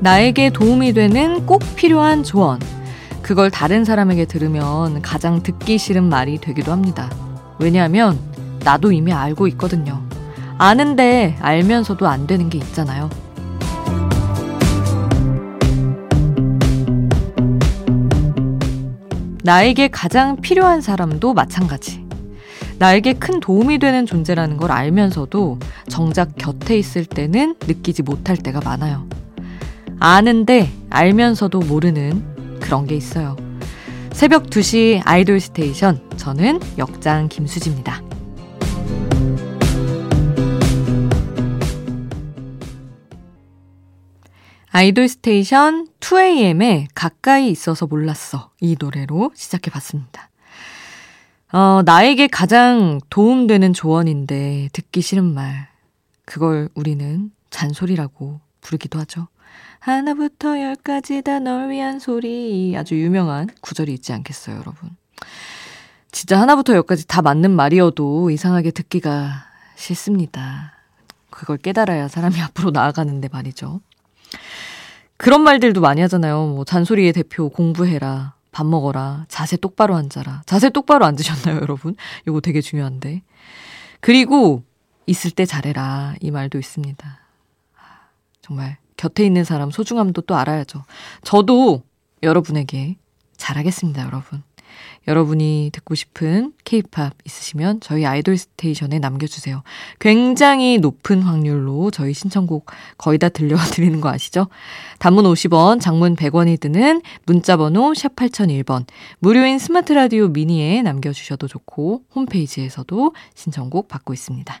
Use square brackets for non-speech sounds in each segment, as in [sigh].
나에게 도움이 되는 꼭 필요한 조언. 그걸 다른 사람에게 들으면 가장 듣기 싫은 말이 되기도 합니다. 왜냐하면 나도 이미 알고 있거든요. 아는데 알면서도 안 되는 게 있잖아요. 나에게 가장 필요한 사람도 마찬가지. 나에게 큰 도움이 되는 존재라는 걸 알면서도 정작 곁에 있을 때는 느끼지 못할 때가 많아요. 아는데 알면서도 모르는 그런 게 있어요. 새벽 2시 아이돌 스테이션. 저는 역장 김수지입니다. 아이돌 스테이션 2AM의 가까이 있어서 몰랐어. 이 노래로 시작해 봤습니다. 어, 나에게 가장 도움되는 조언인데 듣기 싫은 말. 그걸 우리는 잔소리라고 부르기도 하죠. 하나부터 열까지 다 널 위한 소리. 아주 유명한 구절이 있지 않겠어요, 여러분. 진짜 하나부터 열까지 다 맞는 말이어도 이상하게 듣기가 싫습니다. 그걸 깨달아야 사람이 [laughs] 앞으로 나아가는데 말이죠. 그런 말들도 많이 하잖아요. 뭐 잔소리의 대표 공부해라. 밥 먹어라. 자세 똑바로 앉아라. 자세 똑바로 앉으셨나요, [laughs] 여러분? 이거 되게 중요한데. 그리고 있을 때 잘해라. 이 말도 있습니다. 정말 곁에 있는 사람 소중함도 또 알아야죠. 저도 여러분에게 잘하겠습니다, 여러분. 여러분이 듣고 싶은 케이팝 있으시면 저희 아이돌 스테이션에 남겨주세요. 굉장히 높은 확률로 저희 신청곡 거의 다 들려드리는 거 아시죠? 단문 50원, 장문 100원이 드는 문자번호 샵 8001번, 무료인 스마트 라디오 미니에 남겨주셔도 좋고, 홈페이지에서도 신청곡 받고 있습니다.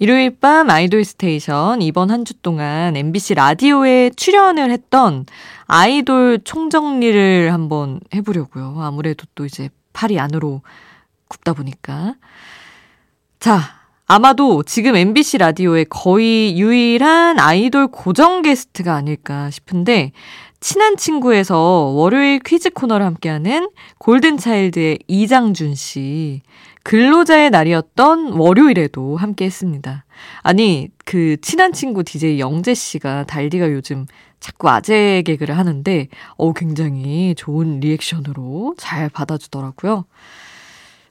일요일 밤 아이돌 스테이션 이번 한 주 동안 MBC 라디오에 출연을 했던 아이돌 총정리를 한번 해보려고요. 아무래도 또 이제 팔이 안으로 굽다 보니까. 자, 아마도 지금 MBC 라디오의 거의 유일한 아이돌 고정 게스트가 아닐까 싶은데, 친한 친구에서 월요일 퀴즈 코너를 함께하는 골든차일드의 이장준 씨. 근로자의 날이었던 월요일에도 함께 했습니다. 아니, 그 친한 친구 DJ 영재 씨가 달디가 요즘 자꾸 아재 개그를 하는데, 어, 굉장히 좋은 리액션으로 잘 받아주더라고요.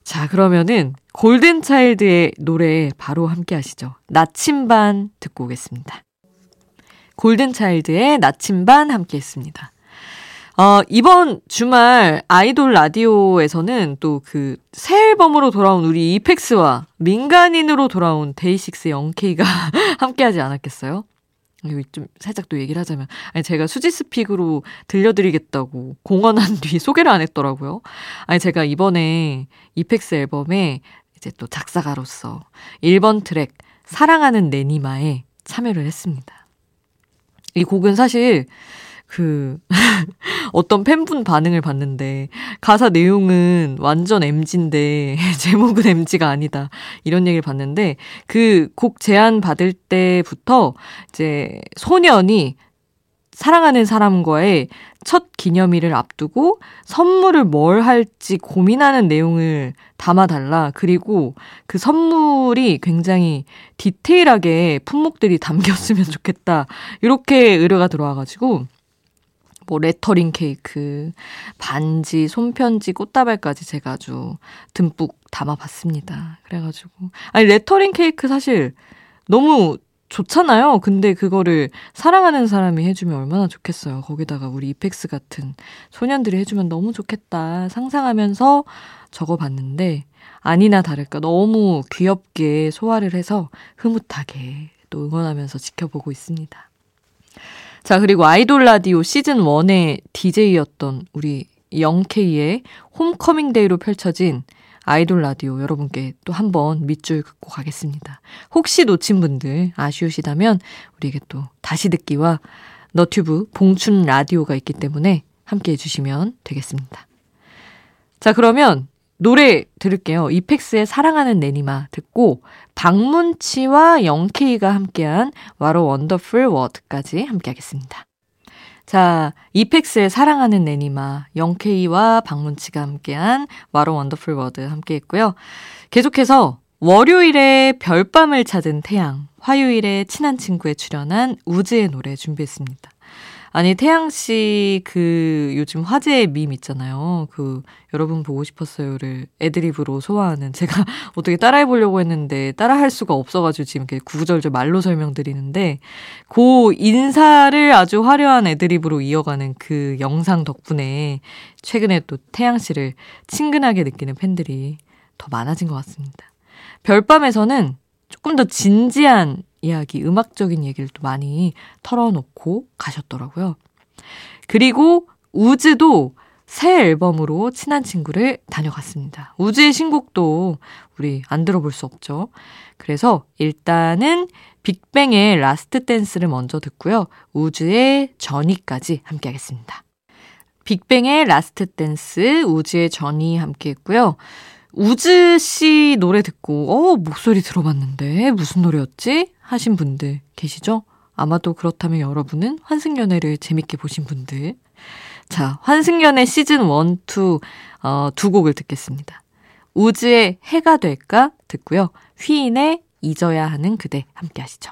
자, 그러면은 골든차일드의 노래 바로 함께 하시죠. 나침반 듣고 오겠습니다. 골든차일드의 나침반 함께 했습니다. 어, 이번 주말 아이돌 라디오에서는 또 그 새 앨범으로 돌아온 우리 이펙스와 민간인으로 돌아온 데이식스 영케이가 [laughs] 함께 하지 않았겠어요? 여기 좀 살짝 또 얘기를 하자면 아니 제가 수지 스픽으로 들려드리겠다고 공언한 뒤 [laughs] 소개를 안 했더라고요. 아니 제가 이번에 이펙스 앨범에 이제 또 작사가로서 1번 트랙 사랑하는 내니마에 참여를 했습니다. 이 곡은 사실 그 [laughs] 어떤 팬분 반응을 봤는데 가사 내용은 완전 MG인데 [laughs] 제목은 MG가 아니다. 이런 얘기를 봤는데 그 곡 제안 받을 때부터 이제 소년이 사랑하는 사람과의 첫 기념일을 앞두고 선물을 뭘 할지 고민하는 내용을 담아달라. 그리고 그 선물이 굉장히 디테일하게 품목들이 담겼으면 좋겠다. 이렇게 의뢰가 들어와가지고 뭐 레터링 케이크, 반지, 손편지, 꽃다발까지 제가 아주 듬뿍 담아봤습니다. 그래가지고 아니 레터링 케이크 사실 너무 좋잖아요. 근데 그거를 사랑하는 사람이 해주면 얼마나 좋겠어요. 거기다가 우리 이펙스 같은 소년들이 해주면 너무 좋겠다. 상상하면서 적어봤는데, 아니나 다를까 너무 귀엽게 소화를 해서 흐뭇하게 또 응원하면서 지켜보고 있습니다. 자, 그리고 아이돌 라디오 시즌 1의 DJ였던 우리 영케이의 homecoming day로 펼쳐진 아이돌 라디오 여러분께 또 한번 밑줄 긋고 가겠습니다. 혹시 놓친 분들 아쉬우시다면 우리에게 또 다시 듣기와 너튜브 봉춘 라디오가 있기 때문에 함께 해주시면 되겠습니다. 자, 그러면 노래 들을게요. 이펙스의 사랑하는 내 님아 듣고 박문치와 영케이가 함께한 What a Wonderful Word까지 함께 하겠습니다. 자, 이펙스의 사랑하는 내 님아, 영케이와 박문치가 함께한 What a Wonderful Word 함께 했고요. 계속해서 월요일에 별밤을 찾은 태양, 화요일에 친한 친구에 출연한 우즈의 노래 준비했습니다. 아니, 태양 씨, 그, 요즘 화제의 밈 있잖아요. 그, 여러분 보고 싶었어요를 애드립으로 소화하는. 제가 [laughs] 어떻게 따라해 보려고 했는데, 따라할 수가 없어가지고 지금 이렇게 구구절절 말로 설명드리는데, 그 인사를 아주 화려한 애드립으로 이어가는 그 영상 덕분에, 최근에 또 태양 씨를 친근하게 느끼는 팬들이 더 많아진 것 같습니다. 별밤에서는 조금 더 진지한 이야기, 음악적인 얘기를 또 많이 털어놓고 가셨더라고요. 그리고 우즈도 새 앨범으로 친한 친구를 다녀갔습니다. 우즈의 신곡도 우리 안 들어볼 수 없죠. 그래서 일단은 빅뱅의 Last Dance를 먼저 듣고요. 우즈의 Journey까지 함께 하겠습니다. 빅뱅의 Last Dance, 우즈의 Journey 함께 했고요. 우즈 씨 노래 듣고, 어, 목소리 들어봤는데, 무슨 노래였지? 하신 분들 계시죠? 아마도 그렇다면 여러분은 환승연애를 재밌게 보신 분들. 자, 환승연애 시즌 1, 2, 어, 두 곡을 듣겠습니다. 우즈의 해가 될까? 듣고요. 휘인의 잊어야 하는 그대 함께 하시죠.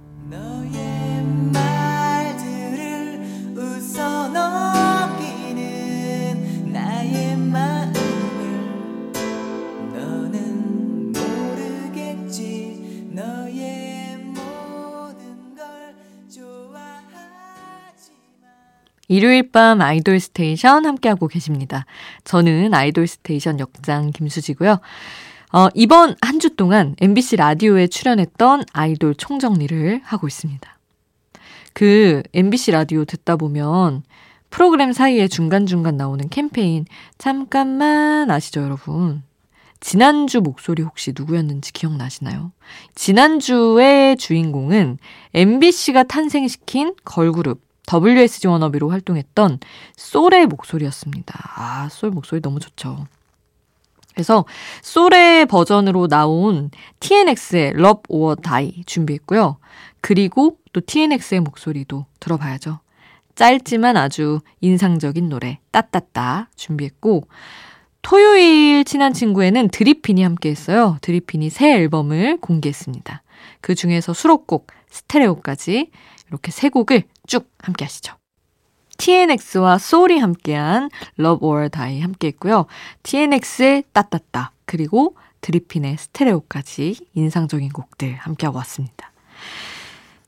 일요일 밤 아이돌 스테이션 함께하고 계십니다. 저는 아이돌 스테이션 역장 김수지고요. 어, 이번 한 주 동안 MBC 라디오에 출연했던 아이돌 총정리를 하고 있습니다. 그 MBC 라디오 듣다 보면 프로그램 사이에 중간중간 나오는 캠페인 잠깐만 아시죠 여러분? 지난주 목소리 혹시 누구였는지 기억나시나요? 지난주의 주인공은 MBC가 탄생시킨 걸그룹 WSG 워너비로 활동했던 솔의 목소리였습니다. 아, 솔 목소리 너무 좋죠. 그래서 솔의 버전으로 나온 TNX의 Love or Die 준비했고요. 그리고 또 TNX의 목소리도 들어봐야죠. 짧지만 아주 인상적인 노래 따따따 준비했고 토요일 친한 친구에는 드리핀이 함께 했어요. 드리핀이 새 앨범을 공개했습니다. 그 중에서 수록곡 스테레오까지 이렇게 세 곡을 쭉 함께 하시죠. TNX와 소울이 함께한 Love or Die 함께 했고요. TNX의 따따따 그리고 드리핀의 스테레오까지 인상적인 곡들 함께하고 왔습니다.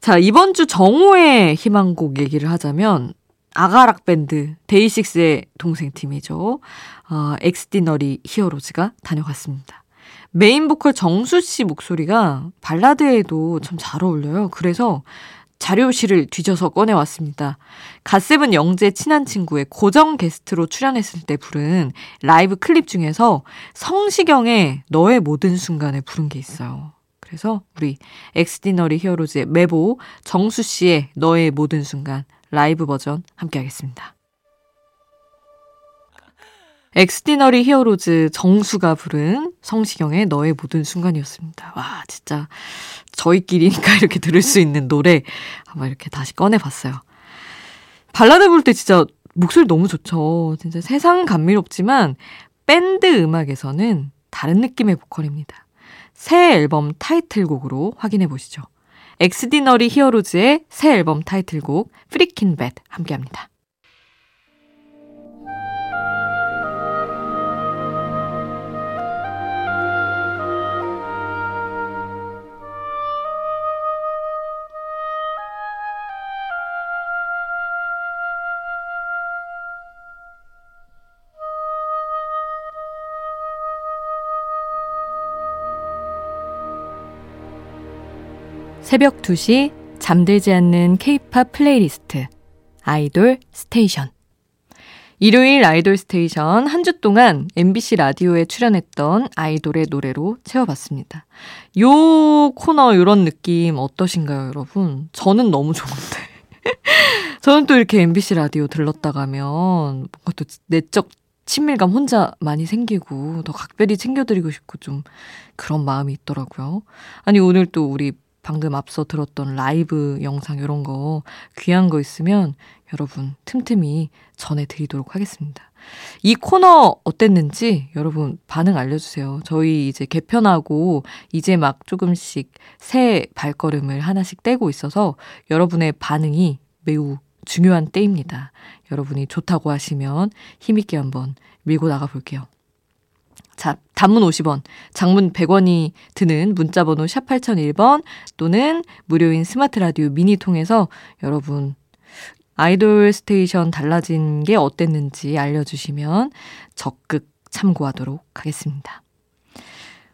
자, 이번 주 정오의 희망곡 얘기를 하자면 아가락 밴드 데이식스의 동생 팀이죠. 어, 엑스디너리 히어로즈가 다녀갔습니다. 메인 보컬 정수 씨 목소리가 발라드에도 참 잘 어울려요. 그래서 자료실을 뒤져서 꺼내왔습니다. 갓세븐 영재 친한 친구의 고정 게스트로 출연했을 때 부른 라이브 클립 중에서 성시경의 너의 모든 순간을 부른 게 있어요. 그래서 우리 엑스디너리 히어로즈의 메보 정수 씨의 너의 모든 순간 라이브 버전 함께 하겠습니다. 엑스디너리 히어로즈 정수가 부른 성시경의 너의 모든 순간이었습니다. 와, 진짜 저희끼리니까 [laughs] 이렇게 들을 수 있는 노래 한번 이렇게 다시 꺼내봤어요. 발라드 부를 때 진짜 목소리 너무 좋죠. 진짜 세상 감미롭지만 밴드 음악에서는 다른 느낌의 보컬입니다. 새 앨범 타이틀곡으로 확인해 보시죠. 엑스디너리 히어로즈의 새 앨범 타이틀곡 Freakin' Bad 함께 합니다. 새벽 2시 잠들지 않는 케이팝 플레이리스트 아이돌 스테이션 일요일 아이돌 스테이션 한 주 동안 MBC 라디오에 출연했던 아이돌의 노래로 채워봤습니다. 요 코너 요런 느낌 어떠신가요, 여러분? 저는 너무 좋은데. [laughs] 저는 또 이렇게 MBC 라디오 들렀다 가면 뭔가 또 내적 친밀감 혼자 많이 생기고 더 각별히 챙겨드리고 싶고 좀 그런 마음이 있더라고요. 아니, 오늘 또 우리 방금 앞서 들었던 라이브 영상 이런 거 귀한 거 있으면 여러분 틈틈이 전해드리도록 하겠습니다. 이 코너 어땠는지 여러분 반응 알려주세요. 저희 이제 개편하고 이제 막 조금씩 새 발걸음을 하나씩 떼고 있어서 여러분의 반응이 매우 중요한 때입니다. 여러분이 좋다고 하시면 힘있게 한번 밀고 나가 볼게요. 자, 단문 50원, 장문 100원이 드는 문자번호 샵 8001번 또는 무료인 스마트 라디오 미니 통해서 여러분 아이돌 스테이션 달라진 게 어땠는지 알려주시면 적극 참고하도록 하겠습니다.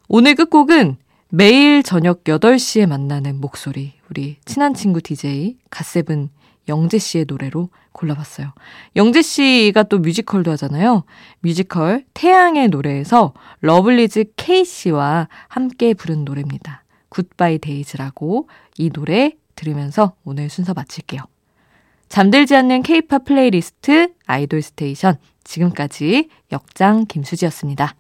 오늘 끝곡은 매일 저녁 8시에 만나는 목소리, 우리 친한 친구 DJ 갓세븐 영재 씨의 노래로 골라봤어요. 영재 씨가 또 뮤지컬도 하잖아요. 뮤지컬 태양의 노래에서 러블리즈 케이 씨와 함께 부른 노래입니다. Good-bye Days라고 이 노래 들으면서 오늘 순서 마칠게요. 잠들지 않는 케이팝 플레이리스트 아이돌 스테이션 지금까지 역장 김수지였습니다.